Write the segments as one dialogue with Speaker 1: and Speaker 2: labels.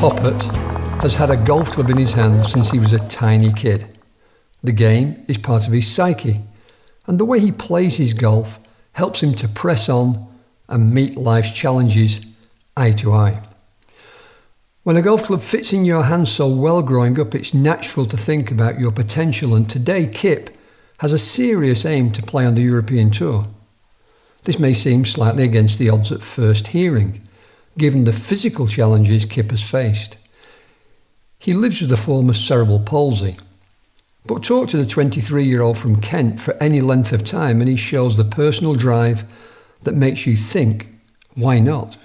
Speaker 1: Popert has had a golf club in his hand since he was a tiny kid. The game is part of his psyche, and the way he plays his golf helps him to press on and meet life's challenges eye to eye. When a golf club fits in your hand so well growing up, it's natural to think about your potential, and today Kipp has a serious aim to play on the European Tour. This may seem slightly against the odds at first hearing, given the physical challenges Kipp has faced. He lives with a form of cerebral palsy. But talk to the 23 year old from Kent for any length of time and he shows the personal drive that makes you think, why not?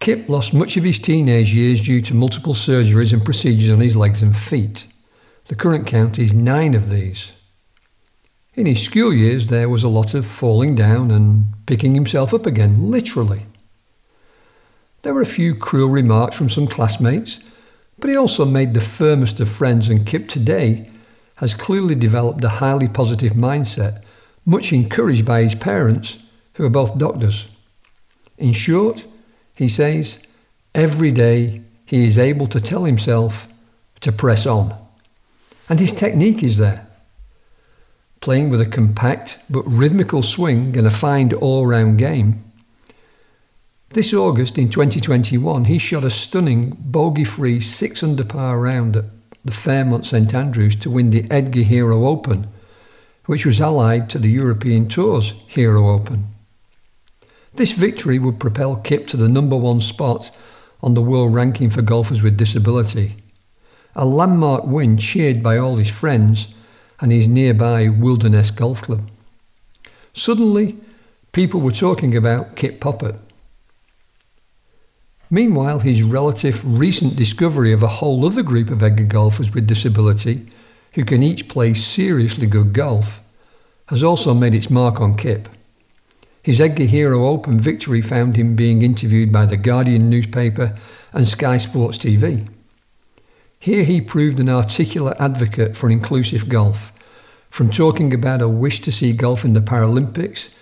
Speaker 1: Kipp lost much of his teenage years due to multiple surgeries and procedures on his legs and feet. The current count is nine of these. In his school years, there was a lot of falling down and picking himself up again, literally. There were a few cruel remarks from some classmates, but he also made the firmest of friends, and Kipp today has clearly developed a highly positive mindset, much encouraged by his parents, who are both doctors. In short, he says, every day he is able to tell himself to press on. And his technique is there. Playing with a compact but rhythmical swing and a fine all round game, this August in 2021, he shot a stunning bogey free 6 under par round at the Fairmont St Andrews to win the EDGA Hero Open, which was allied to the European Tour's Hero Open. This victory would propel Kipp to the number one spot on the world ranking for golfers with disability. A landmark win cheered by all his friends and his nearby Wilderness Golf Club. Suddenly, people were talking about Kipp Popert. Meanwhile, his relative recent discovery of a whole other group of EDGA golfers with disability who can each play seriously good golf has also made its mark on Kipp. His EDGA Hero Open victory found him being interviewed by the Guardian newspaper and Sky Sports TV. Here he proved an articulate advocate for inclusive golf, from talking about a wish to see golf in the Paralympics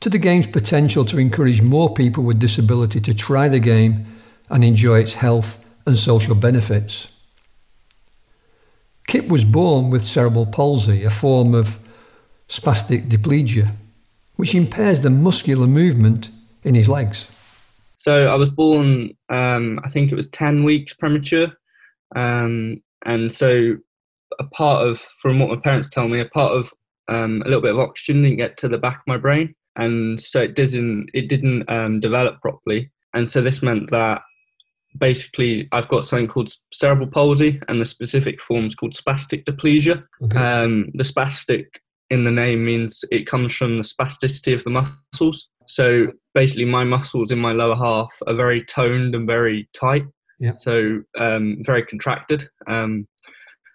Speaker 1: to the game's potential to encourage more people with disability to try the game and enjoy its health and social benefits. Kipp was born with cerebral palsy, a form of spastic diplegia, which impairs the muscular movement in his legs.
Speaker 2: So I was born, um, I think it was 10 weeks premature. Um, and so a part of, from what my parents tell me, a part of um, a little bit of oxygen didn't get to the back of my brain. And so it didn't, it didn't um, develop properly. And so this meant that basically I've got something called cerebral palsy, and the specific form is called spastic diplegia. Okay. Um, the spastic in the name means it comes from the spasticity of the muscles. So basically, my muscles in my lower half are very toned and very tight. Yeah. So um, very contracted. Um,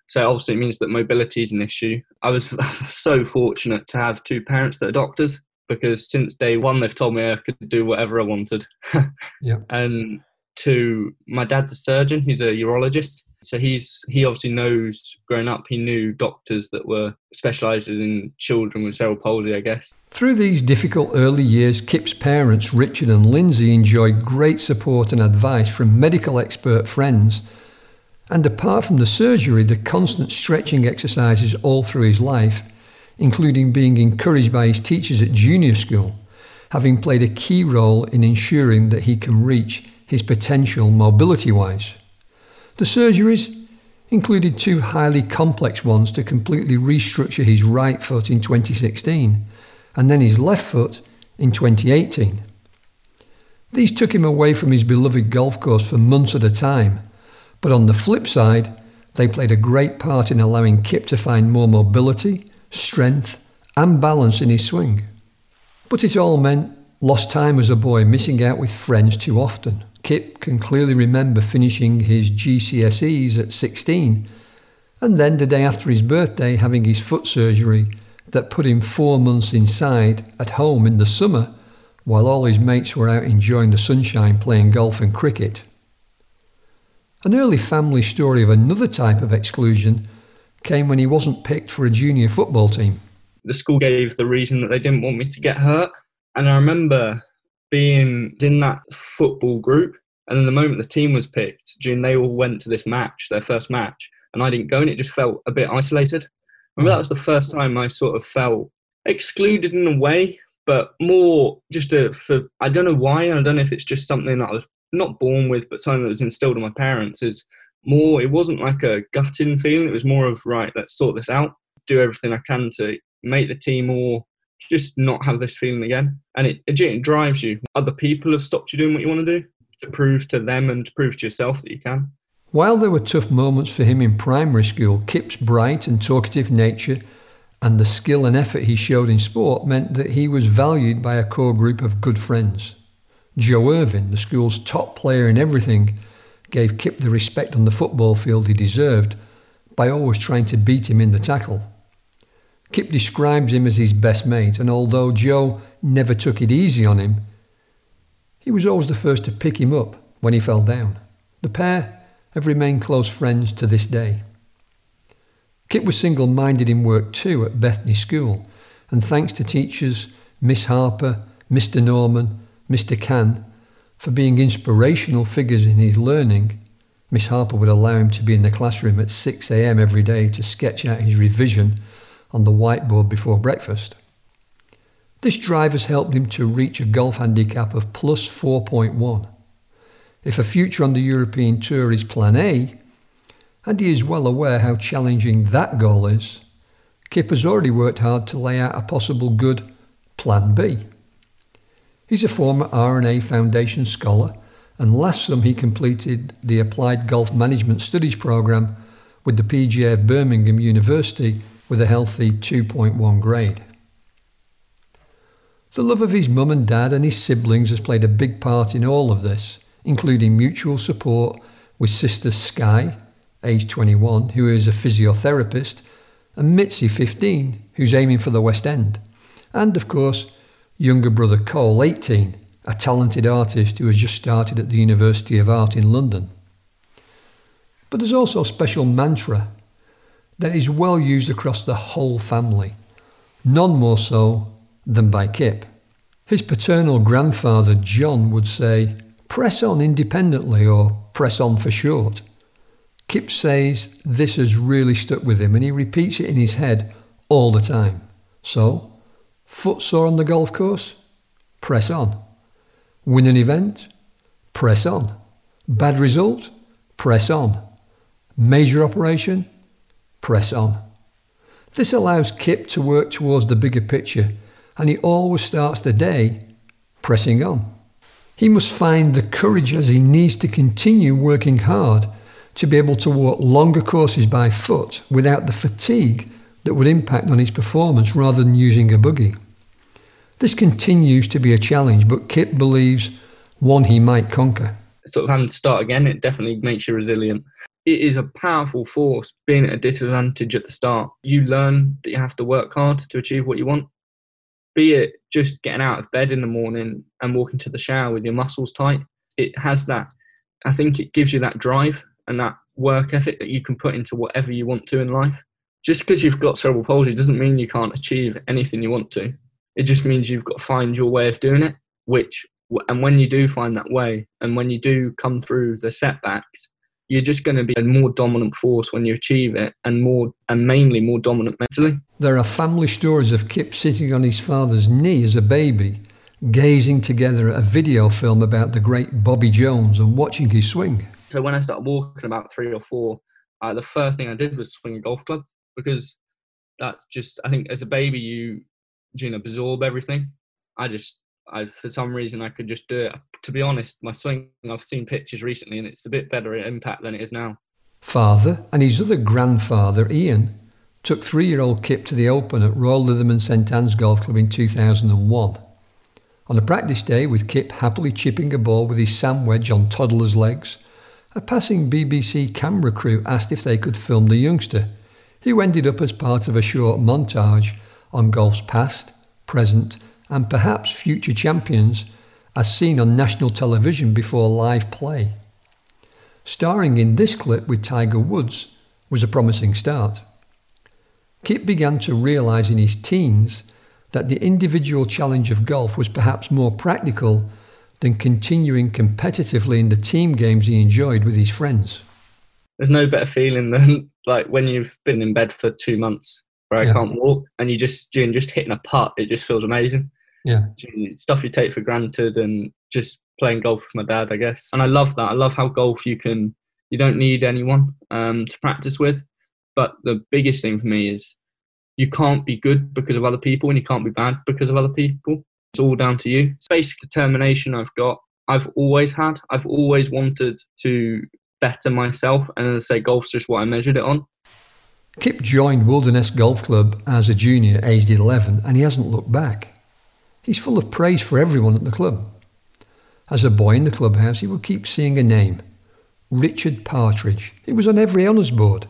Speaker 2: so obviously, it means that mobility is an issue. I was so fortunate to have two parents that are doctors because since day one they've told me I could do whatever I wanted. yeah. And to my dad's a surgeon. He's a urologist. So he's he obviously knows growing up he knew doctors that were specialised in children with cerebral palsy, I guess.
Speaker 1: Through these difficult early years, Kipp's parents, Richard and Lindsay, enjoyed great support and advice from medical expert friends. And apart from the surgery, the constant stretching exercises all through his life, including being encouraged by his teachers at junior school, having played a key role in ensuring that he can reach his potential mobility wise. The surgeries included two highly complex ones to completely restructure his right foot in 2016 and then his left foot in 2018. These took him away from his beloved golf course for months at a time, but on the flip side, they played a great part in allowing Kipp to find more mobility, strength, and balance in his swing. But it all meant lost time as a boy, missing out with friends too often. Kipp can clearly remember finishing his GCSEs at 16 and then the day after his birthday having his foot surgery that put him four months inside at home in the summer while all his mates were out enjoying the sunshine playing golf and cricket. An early family story of another type of exclusion came when he wasn't picked for a junior football team.
Speaker 2: The school gave the reason that they didn't want me to get hurt. And I remember being in that football group And then the moment the team was picked, June, they all went to this match, their first match, and I didn't go, and it just felt a bit isolated. I remember that was the first time I sort of felt excluded in a way, but more just a, for I don't know why. I don't know if it's just something that I was not born with, but something that was instilled in my parents. Is more. It wasn't like a gutting feeling. It was more of right. Let's sort this out. Do everything I can to make the team more. Just not have this feeling again, and it, it drives you. Other people have stopped you doing what you want to do to prove to them and to prove to yourself that you can.
Speaker 1: While there were tough moments for him in primary school, Kipp's bright and talkative nature and the skill and effort he showed in sport meant that he was valued by a core group of good friends. Joe Irvin, the school's top player in everything, gave Kipp the respect on the football field he deserved by always trying to beat him in the tackle. Kipp describes him as his best mate, and although Joe never took it easy on him, he was always the first to pick him up when he fell down. The pair have remained close friends to this day. Kipp was single minded in work too at Bethany School, and thanks to teachers Miss Harper, Mr. Norman, Mr. Can, for being inspirational figures in his learning, Miss Harper would allow him to be in the classroom at 6am every day to sketch out his revision on the whiteboard before breakfast. This drive has helped him to reach a golf handicap of plus 4.1. If a future on the European Tour is Plan A, and he is well aware how challenging that goal is, Kipp has already worked hard to lay out a possible good Plan B. He's a former R&A Foundation scholar, and last summer he completed the Applied Golf Management Studies program with the PGA of Birmingham University with a healthy 2.1 grade. The love of his mum and dad and his siblings has played a big part in all of this including mutual support with sister Sky, age 21, who is a physiotherapist, and Mitzi, 15, who's aiming for the West End, and of course, younger brother Cole, 18, a talented artist who has just started at the University of Art in London. But there's also a special mantra that is well used across the whole family, none more so than by Kipp. His paternal grandfather, John, would say, press on independently or press on for short. Kipp says this has really stuck with him and he repeats it in his head all the time. So, foot sore on the golf course? Press on. Win an event? Press on. Bad result? Press on. Major operation? Press on. This allows Kipp to work towards the bigger picture and he always starts the day pressing on. He must find the courage as he needs to continue working hard to be able to walk longer courses by foot without the fatigue that would impact on his performance rather than using a buggy. This continues to be a challenge, but Kipp believes one he might conquer.
Speaker 2: Sort of to start again, it definitely makes you resilient. It is a powerful force being at a disadvantage at the start. You learn that you have to work hard to achieve what you want be it just getting out of bed in the morning and walking to the shower with your muscles tight, it has that. I think it gives you that drive and that work ethic that you can put into whatever you want to in life. Just because you've got cerebral palsy doesn't mean you can't achieve anything you want to. It just means you've got to find your way of doing it, which, and when you do find that way, and when you do come through the setbacks, you're just going to be a more dominant force when you achieve it and more and mainly more dominant mentally.
Speaker 1: There are family stories of Kipp sitting on his father's knee as a baby, gazing together at a video film about the great Bobby Jones and watching his swing.
Speaker 2: So when I started walking about three or four, uh, the first thing I did was swing a golf club because that's just I think as a baby you you know absorb everything. I just I, for some reason I could just do it. To be honest, my swing, I've seen pictures recently and it's a bit better in impact than it is now.
Speaker 1: Father and his other grandfather, Ian, took three year old Kipp to the Open at Royal Lytham and St Anne's Golf Club in 2001. On a practice day, with Kipp happily chipping a ball with his sand wedge on toddler's legs, a passing BBC camera crew asked if they could film the youngster, who ended up as part of a short montage on golf's past, present, and perhaps future champions as seen on national television before live play. Starring in this clip with Tiger Woods was a promising start. Kipp began to realise in his teens that the individual challenge of golf was perhaps more practical than continuing competitively in the team games he enjoyed with his friends.
Speaker 2: There's no better feeling than like when you've been in bed for two months where yeah. I can't walk and you just doing just hitting a putt, it just feels amazing.
Speaker 1: Yeah.
Speaker 2: Stuff you take for granted and just playing golf with my dad, I guess. And I love that. I love how golf you can you don't need anyone um, to practice with. But the biggest thing for me is you can't be good because of other people and you can't be bad because of other people. It's all down to you. It's basic determination I've got. I've always had. I've always wanted to better myself. And as I say, golf's just what I measured it on.
Speaker 1: Kipp joined Wilderness Golf Club as a junior, aged 11, and he hasn't looked back. He's full of praise for everyone at the club. As a boy in the clubhouse, he would keep seeing a name Richard Partridge. It was on every honours board.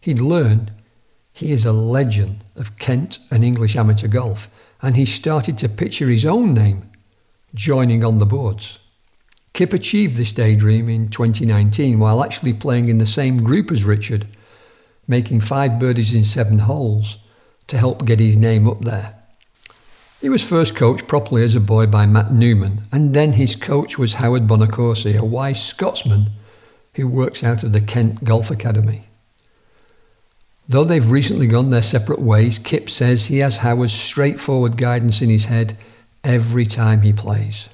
Speaker 1: He'd learn he is a legend of Kent and English amateur golf, and he started to picture his own name joining on the boards. Kipp achieved this daydream in 2019 while actually playing in the same group as Richard, making five birdies in seven holes to help get his name up there. He was first coached properly as a boy by Matt Newman, and then his coach was Howard Bonacorsi, a wise Scotsman who works out of the Kent Golf Academy. Though they've recently gone their separate ways, Kipp says he has Howard's straightforward guidance in his head every time he plays.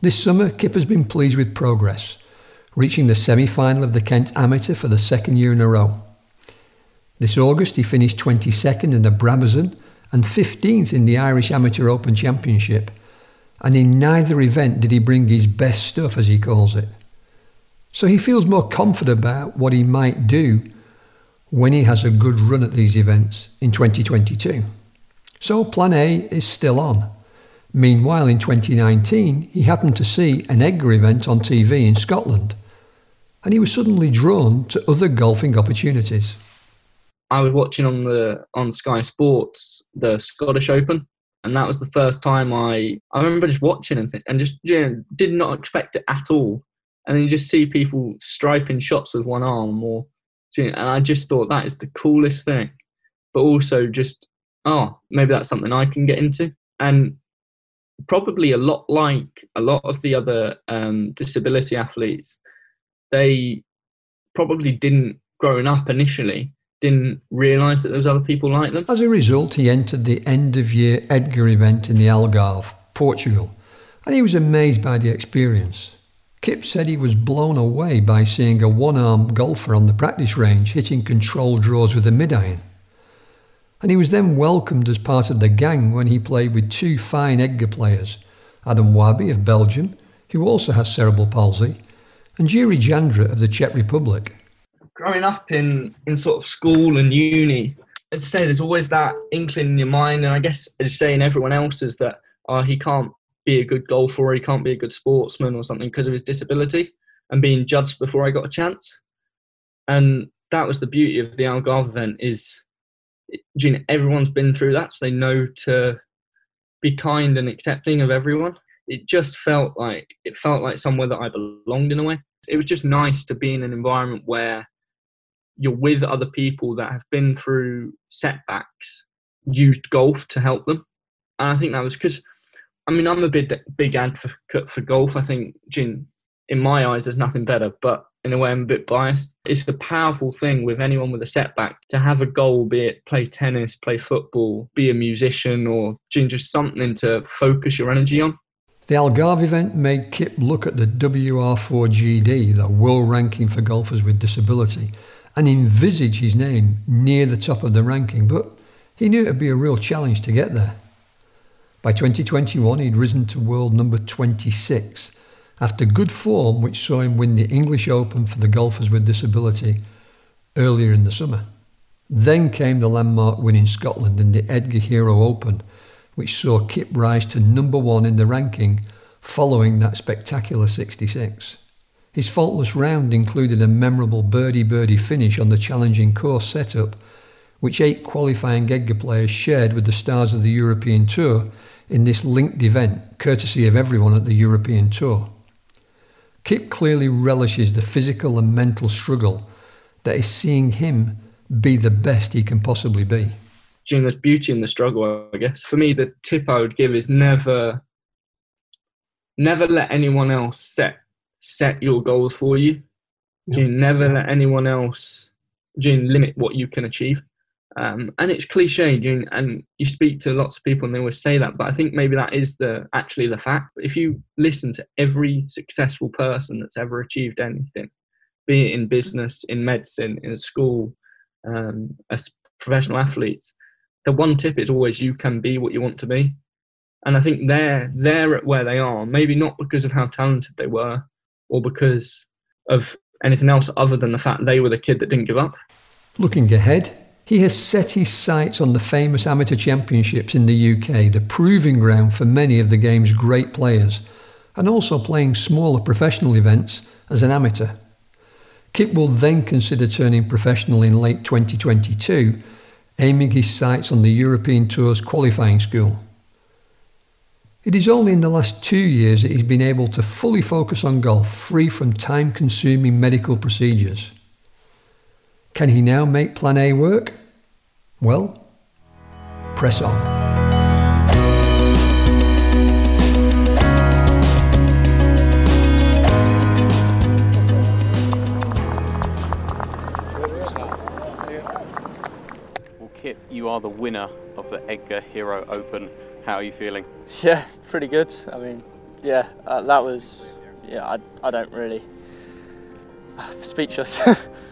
Speaker 1: This summer, Kip has been pleased with progress, reaching the semi final of the Kent Amateur for the second year in a row. This August, he finished 22nd in the Brabazon and 15th in the Irish Amateur Open Championship, and in neither event did he bring his best stuff, as he calls it. So he feels more confident about what he might do when he has a good run at these events in 2022. So Plan A is still on. Meanwhile, in 2019, he happened to see an EDGA event on TV in Scotland, and he was suddenly drawn to other golfing opportunities.
Speaker 2: I was watching on the on Sky Sports the Scottish Open, and that was the first time I I remember just watching and, and just you know, did not expect it at all. And then you just see people striping shots with one arm, or and I just thought that is the coolest thing. But also just oh maybe that's something I can get into, and probably a lot like a lot of the other um, disability athletes, they probably didn't growing up initially didn't realise that there was other people like them.
Speaker 1: As a result, he entered the end of year EDGA event in the Algarve, Portugal, and he was amazed by the experience. Kipp said he was blown away by seeing a one armed golfer on the practice range hitting control draws with a mid iron. And he was then welcomed as part of the gang when he played with two fine EDGA players, Adam Wabi of Belgium, who also has cerebral palsy, and Jiri Jandra of the Czech Republic
Speaker 2: growing up in in sort of school and uni, as I say, there's always that inkling in your mind, and I guess as saying everyone else's that oh, he can't be a good golfer or he can't be a good sportsman or something because of his disability, and being judged before I got a chance. And that was the beauty of the Algarve event is, you know, everyone's been through that, so they know to be kind and accepting of everyone. It just felt like it felt like somewhere that I belonged in a way. It was just nice to be in an environment where you're with other people that have been through setbacks, used golf to help them. And I think that was because, I mean, I'm a big, big advocate for golf. I think, Jin, in my eyes, there's nothing better, but in a way, I'm a bit biased. It's a powerful thing with anyone with a setback to have a goal, be it play tennis, play football, be a musician, or just something to focus your energy on.
Speaker 1: The Algarve event made Kipp look at the WR4GD, the world ranking for golfers with disability, and envisage his name near the top of the ranking, but he knew it would be a real challenge to get there. By 2021, he'd risen to world number 26 after good form, which saw him win the English Open for the golfers with disability earlier in the summer. Then came the landmark win in Scotland in the EDGA Hero Open, which saw Kipp rise to number one in the ranking following that spectacular 66. His faultless round included a memorable birdie-birdie finish on the challenging course setup, which eight qualifying EDGA players shared with the stars of the European Tour in this linked event, courtesy of everyone at the European Tour. Kipp clearly relishes the physical and mental struggle that is seeing him be the best he can possibly be.
Speaker 2: There's beauty in the struggle, I guess. For me, the tip I would give is never never let anyone else set set your goals for you. Yep. never let anyone else June limit what you can achieve. Um, and it's cliche, June, and you speak to lots of people and they always say that, but I think maybe that is the actually the fact. If you listen to every successful person that's ever achieved anything, be it in business, in medicine, in school, um, as professional athletes, the one tip is always you can be what you want to be. And I think they're they're at where they are, maybe not because of how talented they were, or because of anything else other than the fact they were the kid that didn't give up.
Speaker 1: Looking ahead, he has set his sights on the famous amateur championships in the UK, the proving ground for many of the game's great players, and also playing smaller professional events as an amateur. Kipp will then consider turning professional in late 2022, aiming his sights on the European Tour's qualifying school. It is only in the last two years that he's been able to fully focus on golf, free from time consuming medical procedures. Can he now make Plan A work? Well, press on.
Speaker 3: Well Kipp, you are the winner of the EDGA Hero Open. How are you feeling?
Speaker 4: Yeah, pretty good. I mean, yeah, uh, that was, yeah, I, I don't really, speechless.